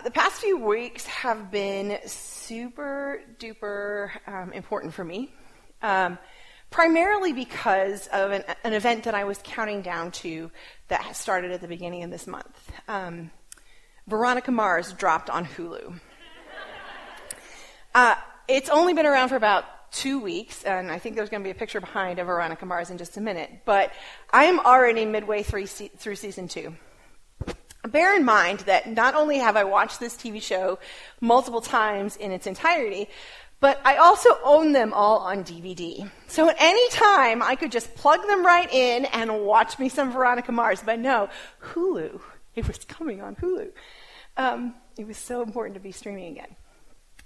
Uh, the past few weeks have been super duper um, important for me, um, primarily because of an, an, event that I was counting down to that started at the beginning of this month. Um, Veronica Mars dropped on Hulu. Uh, it's only been around for about two weeks, and I think there's going to be a picture behind of Veronica Mars in just a minute. But I am already midway through, se- through season two. Bear in mind that not only have I watched this TV show multiple times in its entirety, but I also own them all on DVD. So at any time, I could just plug them right in and watch me some Veronica Mars. But no, Hulu. It was coming on Hulu. Um, it was so important to be streaming again.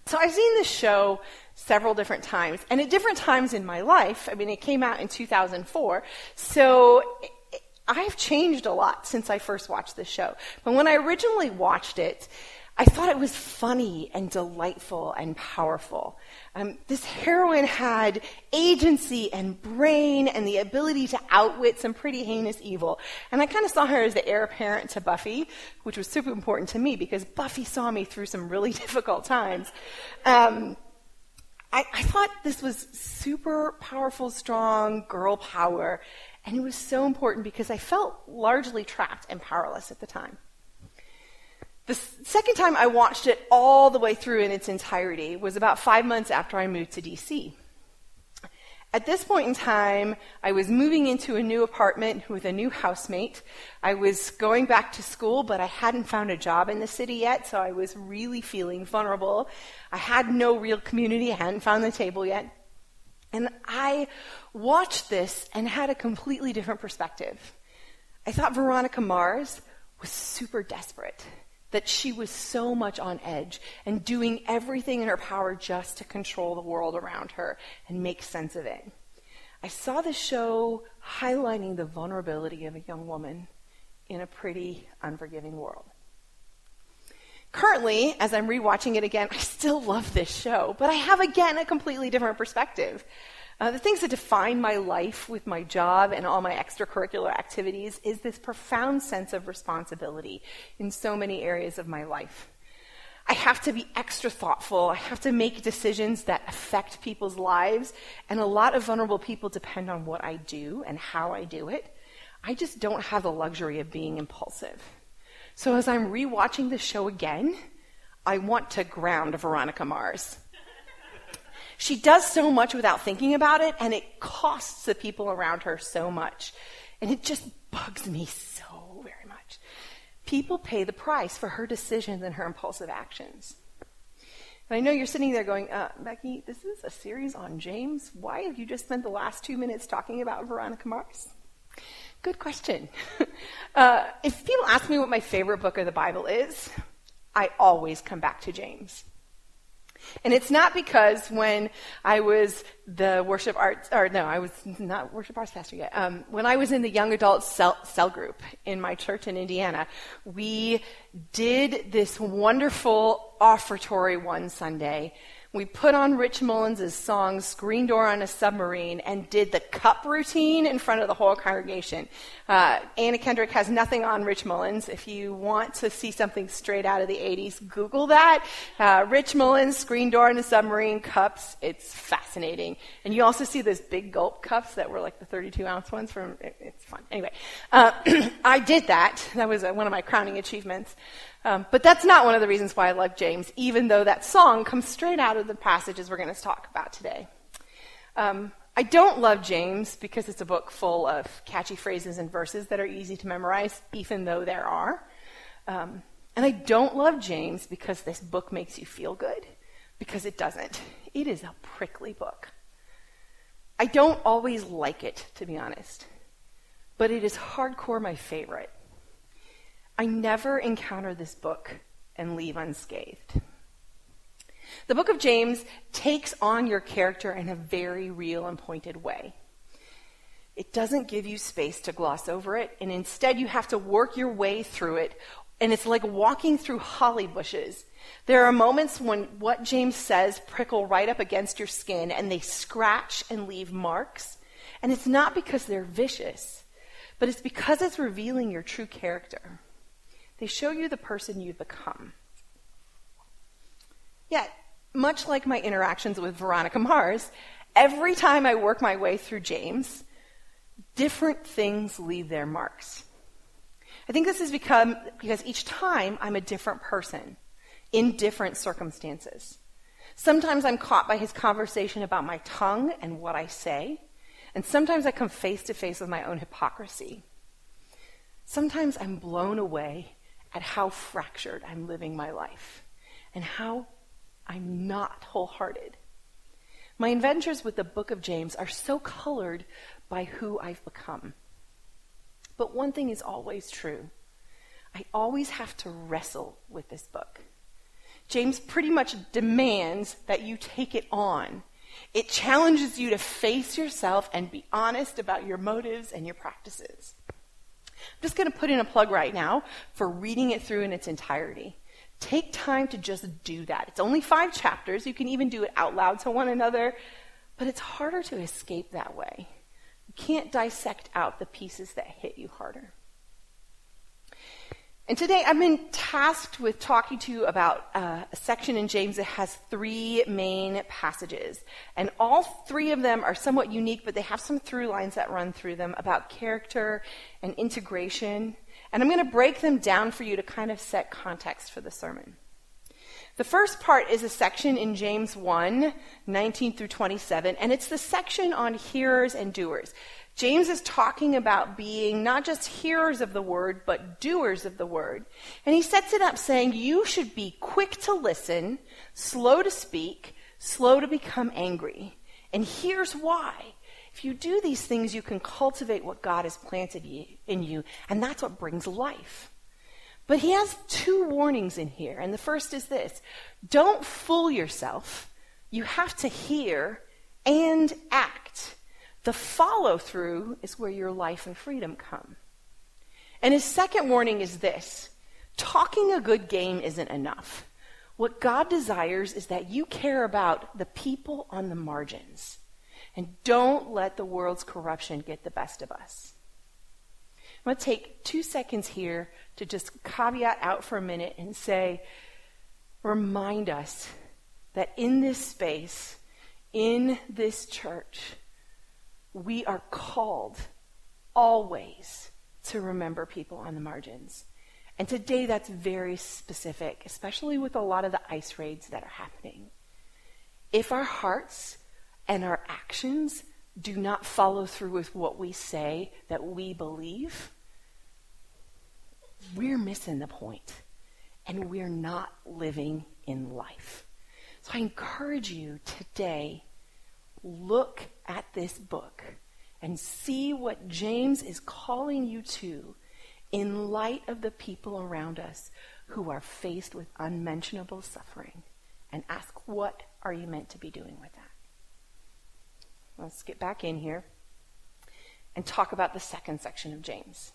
So I've seen this show several different times, and at different times in my life. I mean, it came out in 2004, so I've changed a lot since I first watched this show. But when I originally watched it, I thought it was funny and delightful and powerful. Um, this heroine had agency and brain and the ability to outwit some pretty heinous evil. And I kind of saw her as the heir apparent to Buffy, which was super important to me because Buffy saw me through some really difficult times. Um, I, I thought this was super powerful, strong girl power. And it was so important because I felt largely trapped and powerless at the time. The second time I watched it all the way through in its entirety was about five months after I moved to DC. At this point in time, I was moving into a new apartment with a new housemate. I was going back to school, but I hadn't found a job in the city yet, so I was really feeling vulnerable. I had no real community, I hadn't found the table yet. And I watched this and had a completely different perspective. I thought Veronica Mars was super desperate, that she was so much on edge and doing everything in her power just to control the world around her and make sense of it. I saw the show highlighting the vulnerability of a young woman in a pretty unforgiving world. Currently, as I'm rewatching it again, I still love this show, but I have again a completely different perspective. Uh, the things that define my life with my job and all my extracurricular activities is this profound sense of responsibility in so many areas of my life. I have to be extra thoughtful. I have to make decisions that affect people's lives. And a lot of vulnerable people depend on what I do and how I do it. I just don't have the luxury of being impulsive. So as I'm rewatching the show again, I want to ground Veronica Mars. She does so much without thinking about it, and it costs the people around her so much. And it just bugs me so very much. People pay the price for her decisions and her impulsive actions. And I know you're sitting there going, uh, Bekki, this is a series on James. Why have you just spent the last two minutes talking about Veronica Mars? Good question. uh, if people ask me what my favorite book of the Bible is, I always come back to James. And it's not because when I was the worship arts, or no, I was not worship arts pastor yet. Um, when I was in the young adult cell, cell group in my church in Indiana, we did this wonderful offertory one Sunday we put on Rich Mullins' song Screen Door on a Submarine and did the cup routine in front of the whole congregation. Uh, Anna Kendrick has nothing on Rich Mullins. If you want to see something straight out of the 80s, Google that. Uh, Rich Mullins, Screen Door on a Submarine, cups. It's fascinating. And you also see those big gulp cups that were like the 32 ounce ones from, it, it's fun. Anyway, uh, I did that. That was uh, one of my crowning achievements. Um, but that's not one of the reasons why I love James, even though that song comes straight out of the passages we're going to talk about today. Um, I don't love James because it's a book full of catchy phrases and verses that are easy to memorize, even though there are. Um, and I don't love James because this book makes you feel good, because it doesn't. It is a prickly book. I don't always like it, to be honest, but it is hardcore my favorite. I never encounter this book and leave unscathed. The book of James takes on your character in a very real and pointed way. It doesn't give you space to gloss over it, and instead you have to work your way through it, and it's like walking through holly bushes. There are moments when what James says prickle right up against your skin, and they scratch and leave marks. And it's not because they're vicious, but it's because it's revealing your true character. They show you the person you've become. Yet, much like my interactions with Veronica Mars, every time I work my way through James, different things leave their marks. I think this has become because each time I'm a different person in different circumstances. Sometimes I'm caught by his conversation about my tongue and what I say, and sometimes I come face to face with my own hypocrisy. Sometimes I'm blown away at how fractured I'm living my life and how I'm not wholehearted. My adventures with the book of James are so colored by who I've become. But one thing is always true I always have to wrestle with this book. James pretty much demands that you take it on. It challenges you to face yourself and be honest about your motives and your practices. I'm just going to put in a plug right now for reading it through in its entirety. Take time to just do that. It's only five chapters. You can even do it out loud to one another, but it's harder to escape that way. You can't dissect out the pieces that hit you harder. And today I've been tasked with talking to you about uh, a section in James that has three main passages. And all three of them are somewhat unique, but they have some through lines that run through them about character and integration. And I'm going to break them down for you to kind of set context for the sermon. The first part is a section in James 1, 19 through 27, and it's the section on hearers and doers. James is talking about being not just hearers of the word, but doers of the word. And he sets it up saying, You should be quick to listen, slow to speak, slow to become angry. And here's why. If you do these things, you can cultivate what God has planted in you, and that's what brings life. But he has two warnings in here, and the first is this don't fool yourself. You have to hear and act. The follow through is where your life and freedom come. And his second warning is this talking a good game isn't enough. What God desires is that you care about the people on the margins. And don't let the world's corruption get the best of us. I'm going to take two seconds here to just caveat out for a minute and say, remind us that in this space, in this church, we are called always to remember people on the margins. And today that's very specific, especially with a lot of the ICE raids that are happening. If our hearts and our actions do not follow through with what we say that we believe, we're missing the point and we're not living in life. So I encourage you today look at this book and see what James is calling you to in light of the people around us who are faced with unmentionable suffering and ask, what are you meant to be doing with that? Let's get back in here and talk about the second section of James.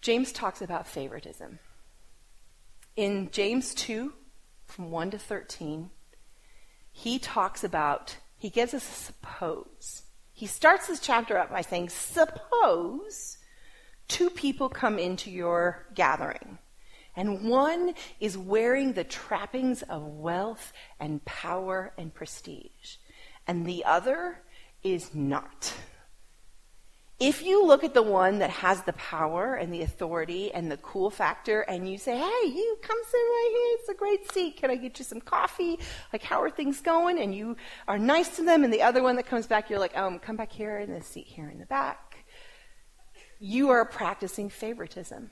James talks about favoritism. In James 2, from 1 to 13, he talks about, he gives us a suppose. He starts this chapter up by saying, Suppose two people come into your gathering, and one is wearing the trappings of wealth and power and prestige, and the other is not. If you look at the one that has the power and the authority and the cool factor and you say, hey, you come sit right here, it's a great seat. Can I get you some coffee? Like, how are things going? And you are nice to them. And the other one that comes back, you're like, um, come back here in the seat here in the back. You are practicing favoritism.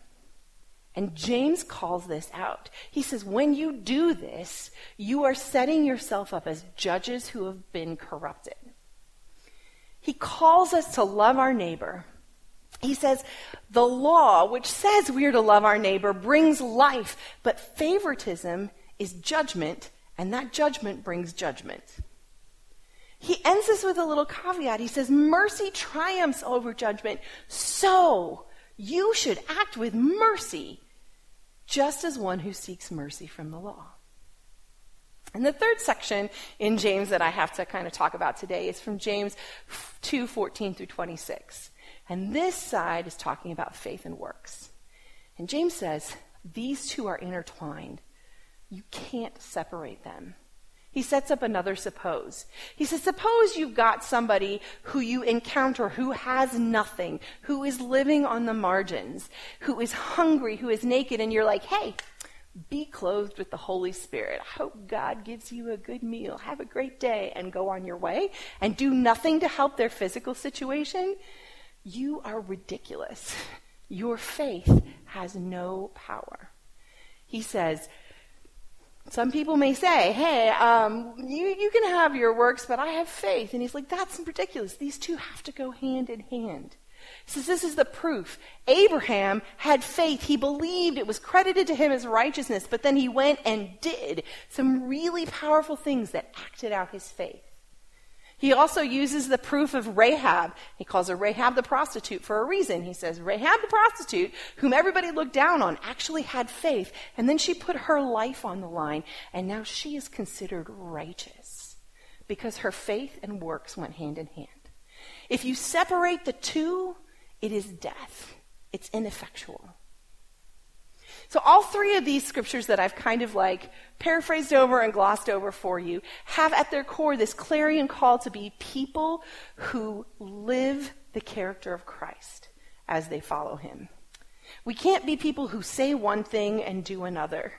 And James calls this out. He says, when you do this, you are setting yourself up as judges who have been corrupted. He calls us to love our neighbor. He says, the law, which says we're to love our neighbor, brings life, but favoritism is judgment, and that judgment brings judgment. He ends this with a little caveat. He says, mercy triumphs over judgment, so you should act with mercy, just as one who seeks mercy from the law. And the third section in James that I have to kind of talk about today is from James 2 14 through 26. And this side is talking about faith and works. And James says these two are intertwined. You can't separate them. He sets up another suppose. He says, Suppose you've got somebody who you encounter who has nothing, who is living on the margins, who is hungry, who is naked, and you're like, Hey, be clothed with the Holy Spirit. I hope God gives you a good meal. Have a great day and go on your way and do nothing to help their physical situation. You are ridiculous. Your faith has no power. He says, some people may say, hey, um, you, you can have your works, but I have faith. And he's like, that's ridiculous. These two have to go hand in hand. Says, This is the proof. Abraham had faith. He believed it was credited to him as righteousness, but then he went and did some really powerful things that acted out his faith. He also uses the proof of Rahab. He calls her Rahab the prostitute for a reason. He says, Rahab the prostitute, whom everybody looked down on, actually had faith, and then she put her life on the line, and now she is considered righteous because her faith and works went hand in hand. If you separate the two, it is death. It's ineffectual. So all three of these scriptures that I've kind of like paraphrased over and glossed over for you have at their core this clarion call to be people who live the character of Christ as they follow him. We can't be people who say one thing and do another.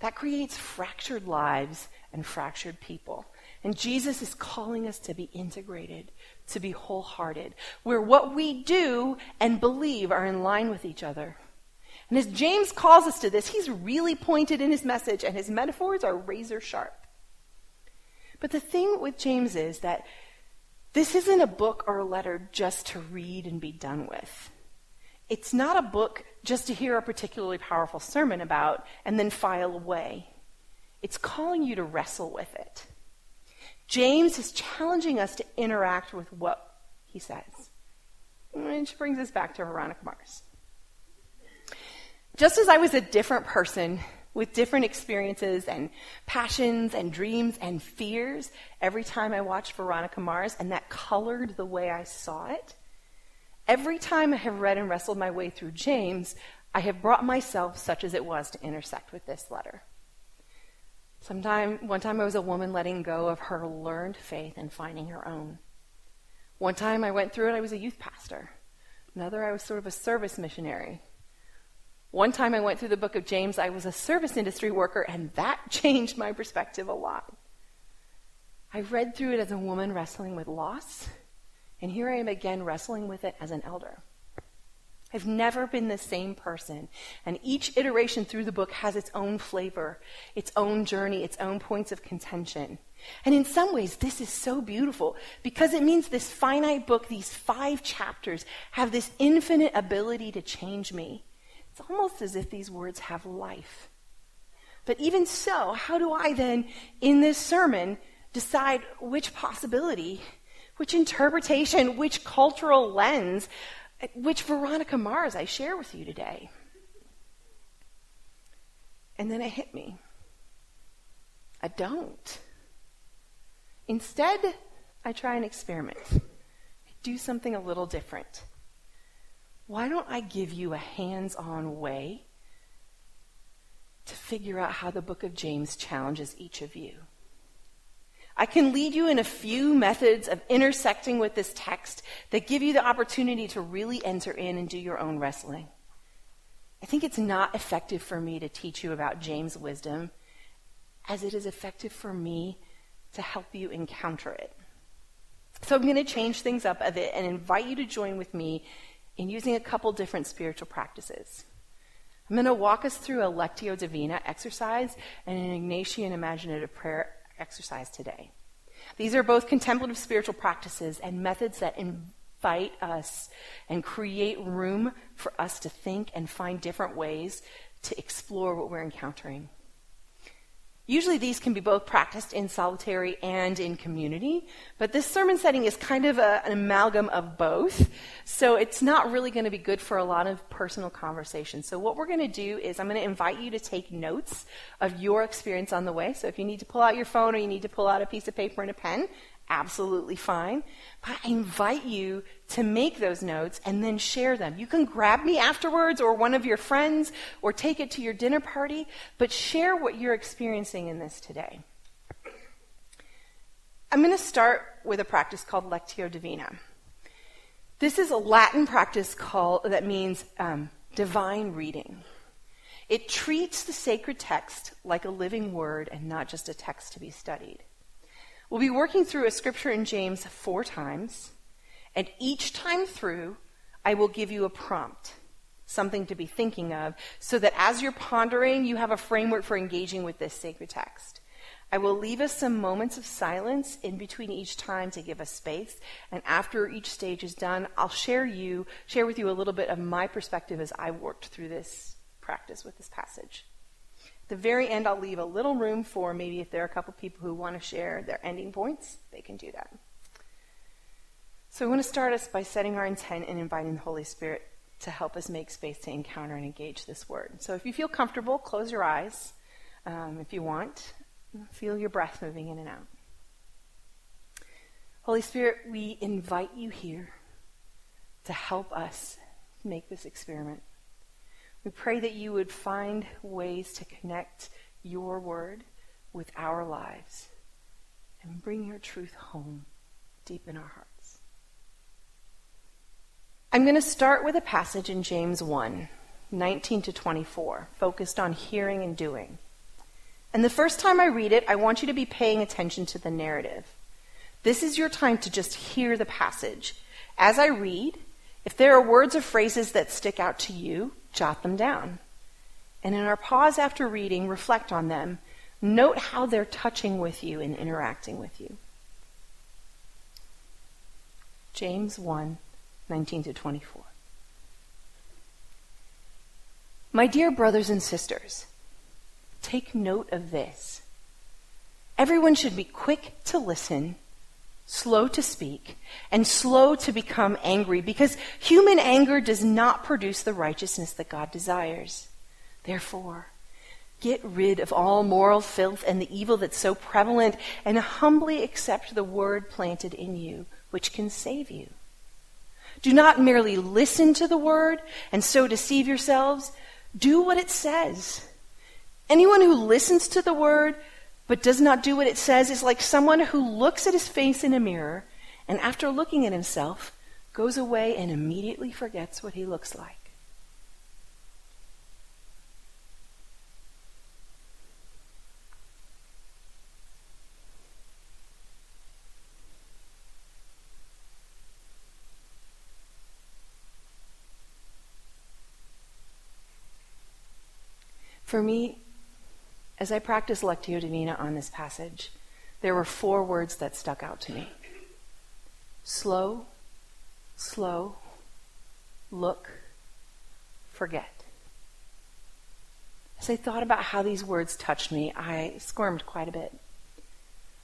That creates fractured lives and fractured people. And Jesus is calling us to be integrated, to be wholehearted, where what we do and believe are in line with each other. And as James calls us to this, he's really pointed in his message, and his metaphors are razor sharp. But the thing with James is that this isn't a book or a letter just to read and be done with. It's not a book just to hear a particularly powerful sermon about and then file away. It's calling you to wrestle with it. James is challenging us to interact with what he says. Which brings us back to Veronica Mars. Just as I was a different person with different experiences and passions and dreams and fears every time I watched Veronica Mars, and that colored the way I saw it, every time I have read and wrestled my way through James, I have brought myself, such as it was, to intersect with this letter. Sometime, one time I was a woman letting go of her learned faith and finding her own. One time I went through it, I was a youth pastor. Another, I was sort of a service missionary. One time I went through the book of James, I was a service industry worker, and that changed my perspective a lot. I read through it as a woman wrestling with loss, and here I am again wrestling with it as an elder. I've never been the same person. And each iteration through the book has its own flavor, its own journey, its own points of contention. And in some ways, this is so beautiful because it means this finite book, these five chapters, have this infinite ability to change me. It's almost as if these words have life. But even so, how do I then, in this sermon, decide which possibility, which interpretation, which cultural lens which Veronica Mars I share with you today. And then it hit me. I don't. Instead, I try an experiment. I do something a little different. Why don't I give you a hands on way to figure out how the book of James challenges each of you? I can lead you in a few methods of intersecting with this text that give you the opportunity to really enter in and do your own wrestling. I think it's not effective for me to teach you about James' wisdom as it is effective for me to help you encounter it. So I'm going to change things up a bit and invite you to join with me in using a couple different spiritual practices. I'm going to walk us through a Lectio Divina exercise and an Ignatian imaginative prayer exercise today. These are both contemplative spiritual practices and methods that invite us and create room for us to think and find different ways to explore what we're encountering. Usually these can be both practiced in solitary and in community, but this sermon setting is kind of a, an amalgam of both. So it's not really going to be good for a lot of personal conversation. So what we're going to do is I'm going to invite you to take notes of your experience on the way. So if you need to pull out your phone or you need to pull out a piece of paper and a pen, absolutely fine. But I invite you to make those notes and then share them. You can grab me afterwards or one of your friends or take it to your dinner party, but share what you're experiencing in this today. I'm going to start with a practice called Lectio Divina. This is a Latin practice called, that means um, divine reading. It treats the sacred text like a living word and not just a text to be studied. We'll be working through a scripture in James four times, and each time through, I will give you a prompt, something to be thinking of, so that as you're pondering, you have a framework for engaging with this sacred text. I will leave us some moments of silence in between each time to give us space, and after each stage is done, I'll share you share with you a little bit of my perspective as I worked through this practice with this passage. The very end, I'll leave a little room for maybe if there are a couple people who want to share their ending points, they can do that. So I want to start us by setting our intent and inviting the Holy Spirit to help us make space to encounter and engage this word. So if you feel comfortable, close your eyes um, if you want. Feel your breath moving in and out. Holy Spirit, we invite you here to help us make this experiment. We pray that you would find ways to connect your word with our lives and bring your truth home deep in our hearts. I'm going to start with a passage in James 1, 19 to 24, focused on hearing and doing. And the first time I read it, I want you to be paying attention to the narrative. This is your time to just hear the passage. As I read, if there are words or phrases that stick out to you, jot them down. And in our pause after reading, reflect on them. Note how they're touching with you and interacting with you. James 1 19 to 24. My dear brothers and sisters, take note of this. Everyone should be quick to listen slow to speak, and slow to become angry, because human anger does not produce the righteousness that God desires. Therefore, get rid of all moral filth and the evil that's so prevalent, and humbly accept the word planted in you, which can save you. Do not merely listen to the word and so deceive yourselves. Do what it says. Anyone who listens to the word but does not do what it says is like someone who looks at his face in a mirror and after looking at himself goes away and immediately forgets what he looks like. For me, as I practiced Lectio Divina on this passage, there were four words that stuck out to me slow, slow, look, forget. As I thought about how these words touched me, I squirmed quite a bit.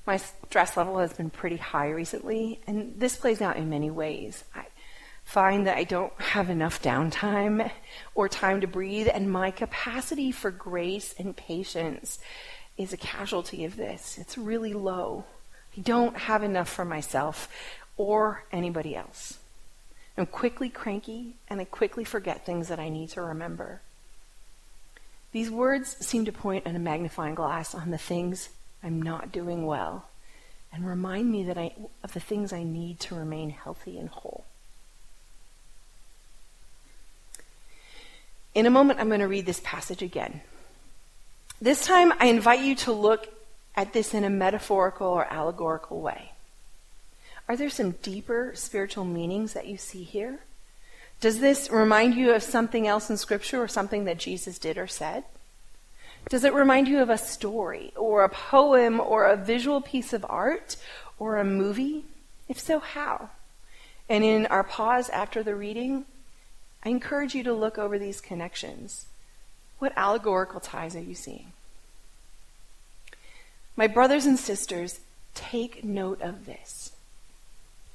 My stress level has been pretty high recently, and this plays out in many ways. I, find that I don't have enough downtime or time to breathe, and my capacity for grace and patience is a casualty of this. It's really low. I don't have enough for myself or anybody else. I'm quickly cranky, and I quickly forget things that I need to remember. These words seem to point in a magnifying glass on the things I'm not doing well and remind me that I, of the things I need to remain healthy and whole. In a moment, I'm going to read this passage again. This time, I invite you to look at this in a metaphorical or allegorical way. Are there some deeper spiritual meanings that you see here? Does this remind you of something else in Scripture or something that Jesus did or said? Does it remind you of a story or a poem or a visual piece of art or a movie? If so, how? And in our pause after the reading, I encourage you to look over these connections. What allegorical ties are you seeing? My brothers and sisters, take note of this.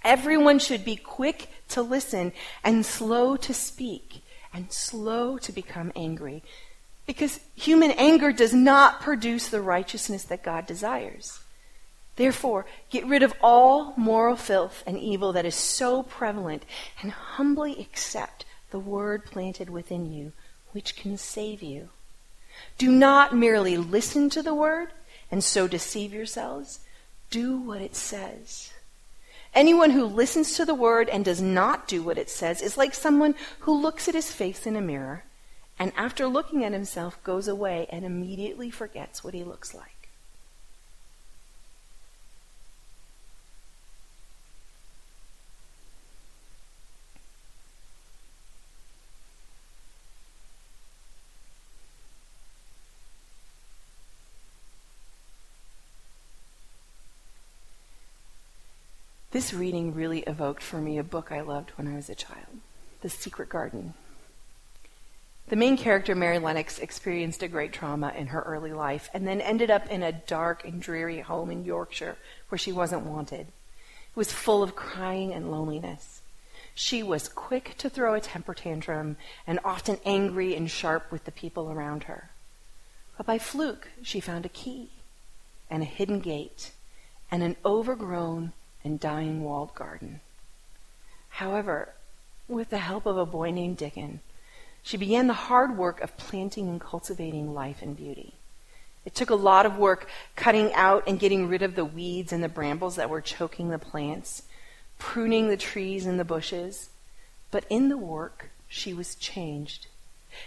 Everyone should be quick to listen and slow to speak and slow to become angry because human anger does not produce the righteousness that God desires. Therefore, get rid of all moral filth and evil that is so prevalent, and humbly accept the word planted within you, which can save you. Do not merely listen to the word and so deceive yourselves. Do what it says. Anyone who listens to the word and does not do what it says is like someone who looks at his face in a mirror and after looking at himself goes away and immediately forgets what he looks like. This reading really evoked for me a book I loved when I was a child The Secret Garden. The main character, Mary Lennox, experienced a great trauma in her early life and then ended up in a dark and dreary home in Yorkshire where she wasn't wanted. It was full of crying and loneliness. She was quick to throw a temper tantrum and often angry and sharp with the people around her. But by fluke, she found a key and a hidden gate and an overgrown and dying walled garden. However, with the help of a boy named Dickon, she began the hard work of planting and cultivating life and beauty. It took a lot of work cutting out and getting rid of the weeds and the brambles that were choking the plants, pruning the trees and the bushes. But in the work, she was changed.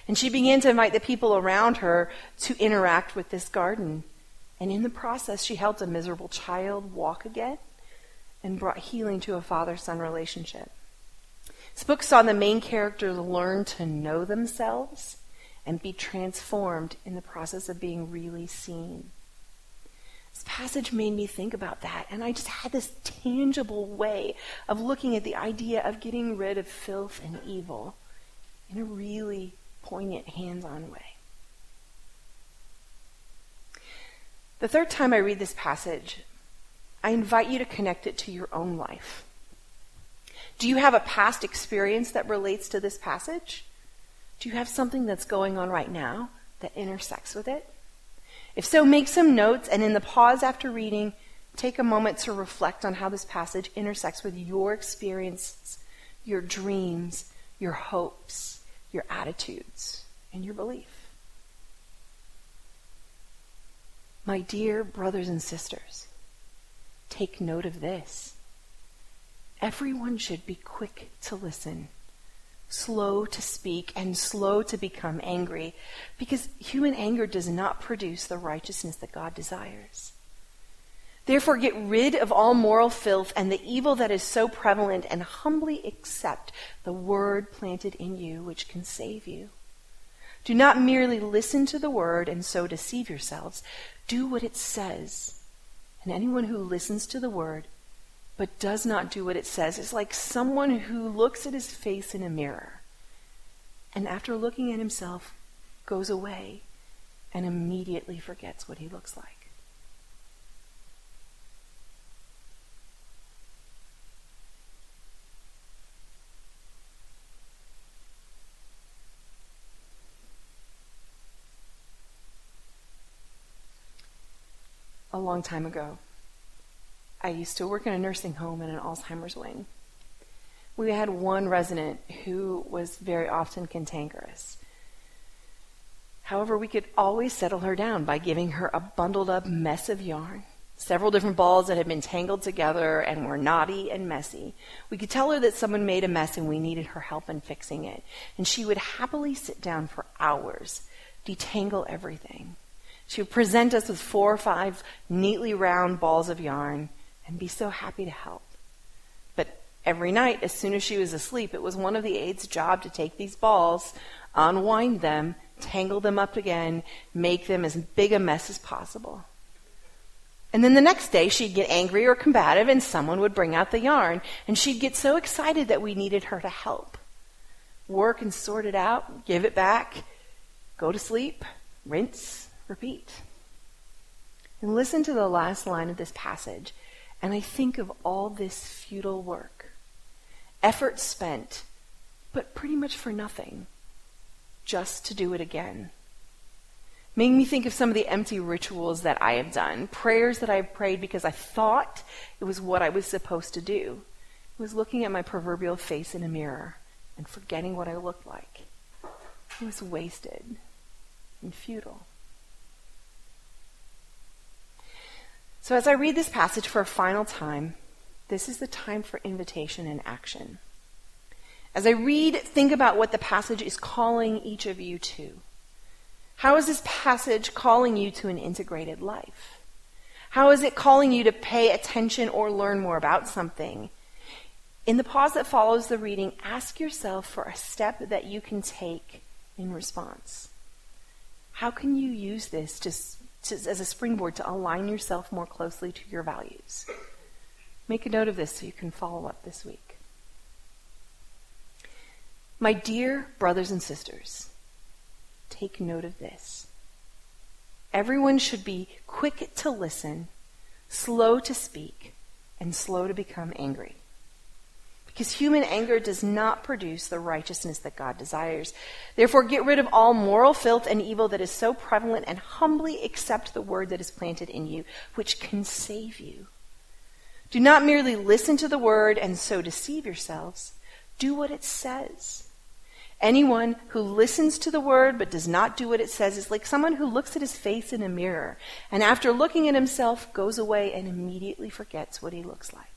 And she began to invite the people around her to interact with this garden. And in the process, she helped a miserable child walk again and brought healing to a father son relationship. This book saw the main characters learn to know themselves and be transformed in the process of being really seen. This passage made me think about that, and I just had this tangible way of looking at the idea of getting rid of filth and evil in a really poignant, hands on way. The third time I read this passage, I invite you to connect it to your own life. Do you have a past experience that relates to this passage? Do you have something that's going on right now that intersects with it? If so, make some notes and in the pause after reading, take a moment to reflect on how this passage intersects with your experiences, your dreams, your hopes, your attitudes, and your belief. My dear brothers and sisters, Take note of this. Everyone should be quick to listen, slow to speak, and slow to become angry, because human anger does not produce the righteousness that God desires. Therefore, get rid of all moral filth and the evil that is so prevalent, and humbly accept the word planted in you, which can save you. Do not merely listen to the word and so deceive yourselves. Do what it says and anyone who listens to the word but does not do what it says is like someone who looks at his face in a mirror and after looking at himself goes away and immediately forgets what he looks like. a long time ago. I used to work in a nursing home in an Alzheimer's wing. We had one resident who was very often cantankerous. However, we could always settle her down by giving her a bundled up mess of yarn, several different balls that had been tangled together and were knotty and messy. We could tell her that someone made a mess and we needed her help in fixing it. And she would happily sit down for hours, detangle everything. She would present us with four or five neatly round balls of yarn and be so happy to help. But every night, as soon as she was asleep, it was one of the aides' job to take these balls, unwind them, tangle them up again, make them as big a mess as possible. And then the next day, she'd get angry or combative, and someone would bring out the yarn, and she'd get so excited that we needed her to help. Work and sort it out, give it back, go to sleep, rinse, repeat. And listen to the last line of this passage, and I think of all this futile work. Effort spent, but pretty much for nothing, just to do it again. Make me think of some of the empty rituals that I have done, prayers that I've prayed because I thought it was what I was supposed to do. It was looking at my proverbial face in a mirror and forgetting what I looked like. It was wasted and futile. So, as I read this passage for a final time, this is the time for invitation and action. As I read, think about what the passage is calling each of you to. How is this passage calling you to an integrated life? How is it calling you to pay attention or learn more about something? In the pause that follows the reading, ask yourself for a step that you can take in response. How can you use this to, to, as a springboard to align yourself more closely to your values? Make a note of this so you can follow up this week. My dear brothers and sisters, take note of this. Everyone should be quick to listen, slow to speak, and slow to become angry. Because human anger does not produce the righteousness that God desires. Therefore, get rid of all moral filth and evil that is so prevalent and humbly accept the word that is planted in you, which can save you. Do not merely listen to the word and so deceive yourselves. Do what it says. Anyone who listens to the word but does not do what it says is like someone who looks at his face in a mirror and after looking at himself goes away and immediately forgets what he looks like.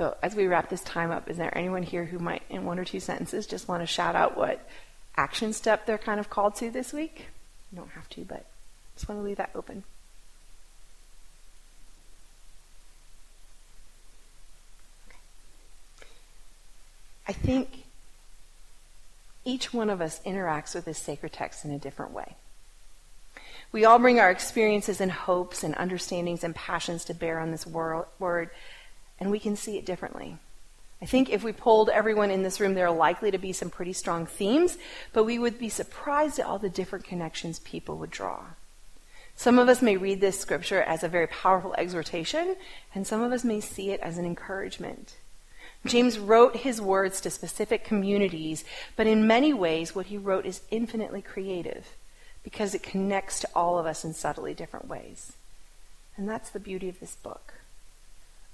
So, as we wrap this time up, is there anyone here who might, in one or two sentences, just want to shout out what action step they're kind of called to this week? You don't have to, but just want to leave that open. I think each one of us interacts with this sacred text in a different way. We all bring our experiences and hopes and understandings and passions to bear on this word and we can see it differently. I think if we polled everyone in this room, there are likely to be some pretty strong themes, but we would be surprised at all the different connections people would draw. Some of us may read this scripture as a very powerful exhortation, and some of us may see it as an encouragement. James wrote his words to specific communities, but in many ways, what he wrote is infinitely creative because it connects to all of us in subtly different ways. And that's the beauty of this book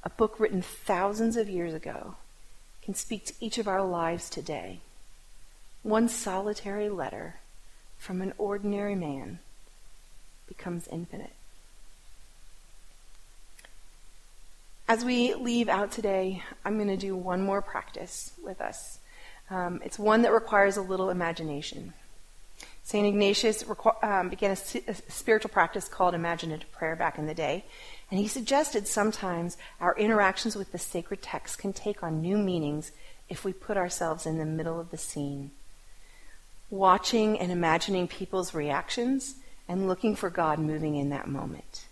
a book written thousands of years ago, can speak to each of our lives today. One solitary letter from an ordinary man becomes infinite. As we leave out today, I'm going to do one more practice with us. Um, it's one that requires a little imagination. St. Ignatius requ- um, began a, a, spiritual practice called imaginative prayer back in the day. And he suggested sometimes our interactions with the sacred text can take on new meanings if we put ourselves in the middle of the scene, watching and imagining people's reactions and looking for God moving in that moment.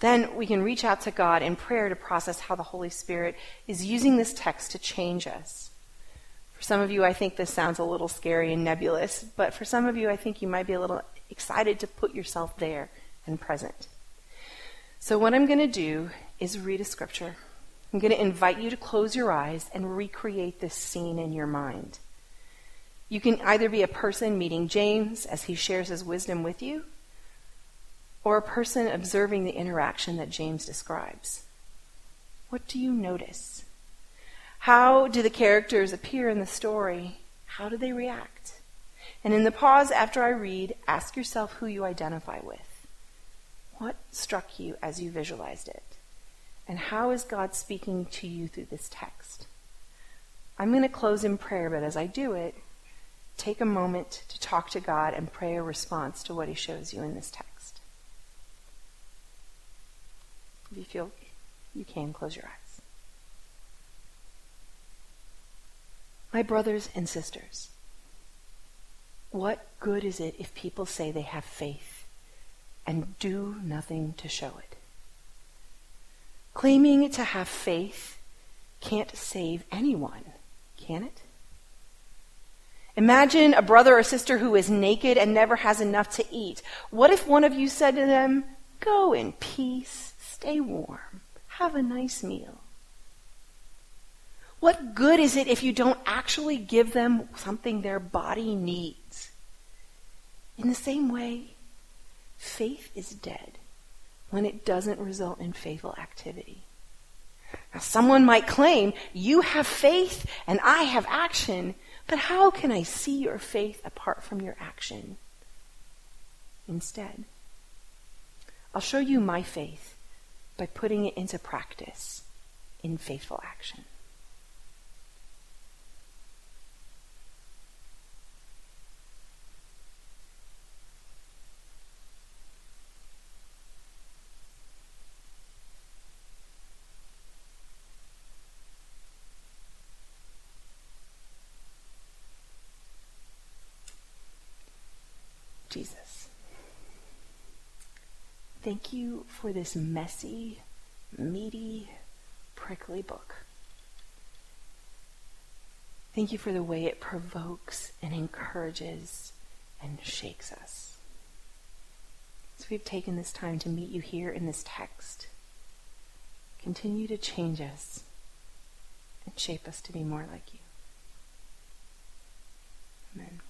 Then we can reach out to God in prayer to process how the Holy Spirit is using this text to change us. For some of you, I think this sounds a little scary and nebulous, but for some of you, I think you might be a little excited to put yourself there and present. So, what I'm going to do is read a scripture. I'm going to invite you to close your eyes and recreate this scene in your mind. You can either be a person meeting James as he shares his wisdom with you, or a person observing the interaction that James describes. What do you notice? How do the characters appear in the story? How do they react? And in the pause after I read, ask yourself who you identify with. What struck you as you visualized it? And how is God speaking to you through this text? I'm going to close in prayer, but as I do it, take a moment to talk to God and pray a response to what He shows you in this text. If you feel you can, close your eyes. My brothers and sisters, what good is it if people say they have faith? And do nothing to show it. Claiming to have faith can't save anyone, can it? Imagine a brother or sister who is naked and never has enough to eat. What if one of you said to them, Go in peace, stay warm, have a nice meal? What good is it if you don't actually give them something their body needs? In the same way, faith is dead when it doesn't result in faithful activity. Now, someone might claim, You have faith and I have action. But how can I see your faith apart from your action? Instead, I'll show you my faith by putting it into practice in faithful action. Jesus. Thank you for this messy, meaty, prickly book. Thank you for the way it provokes and encourages and shakes us. So we've taken this time to meet you here in this text. Continue to change us and shape us to be more like you. Amen.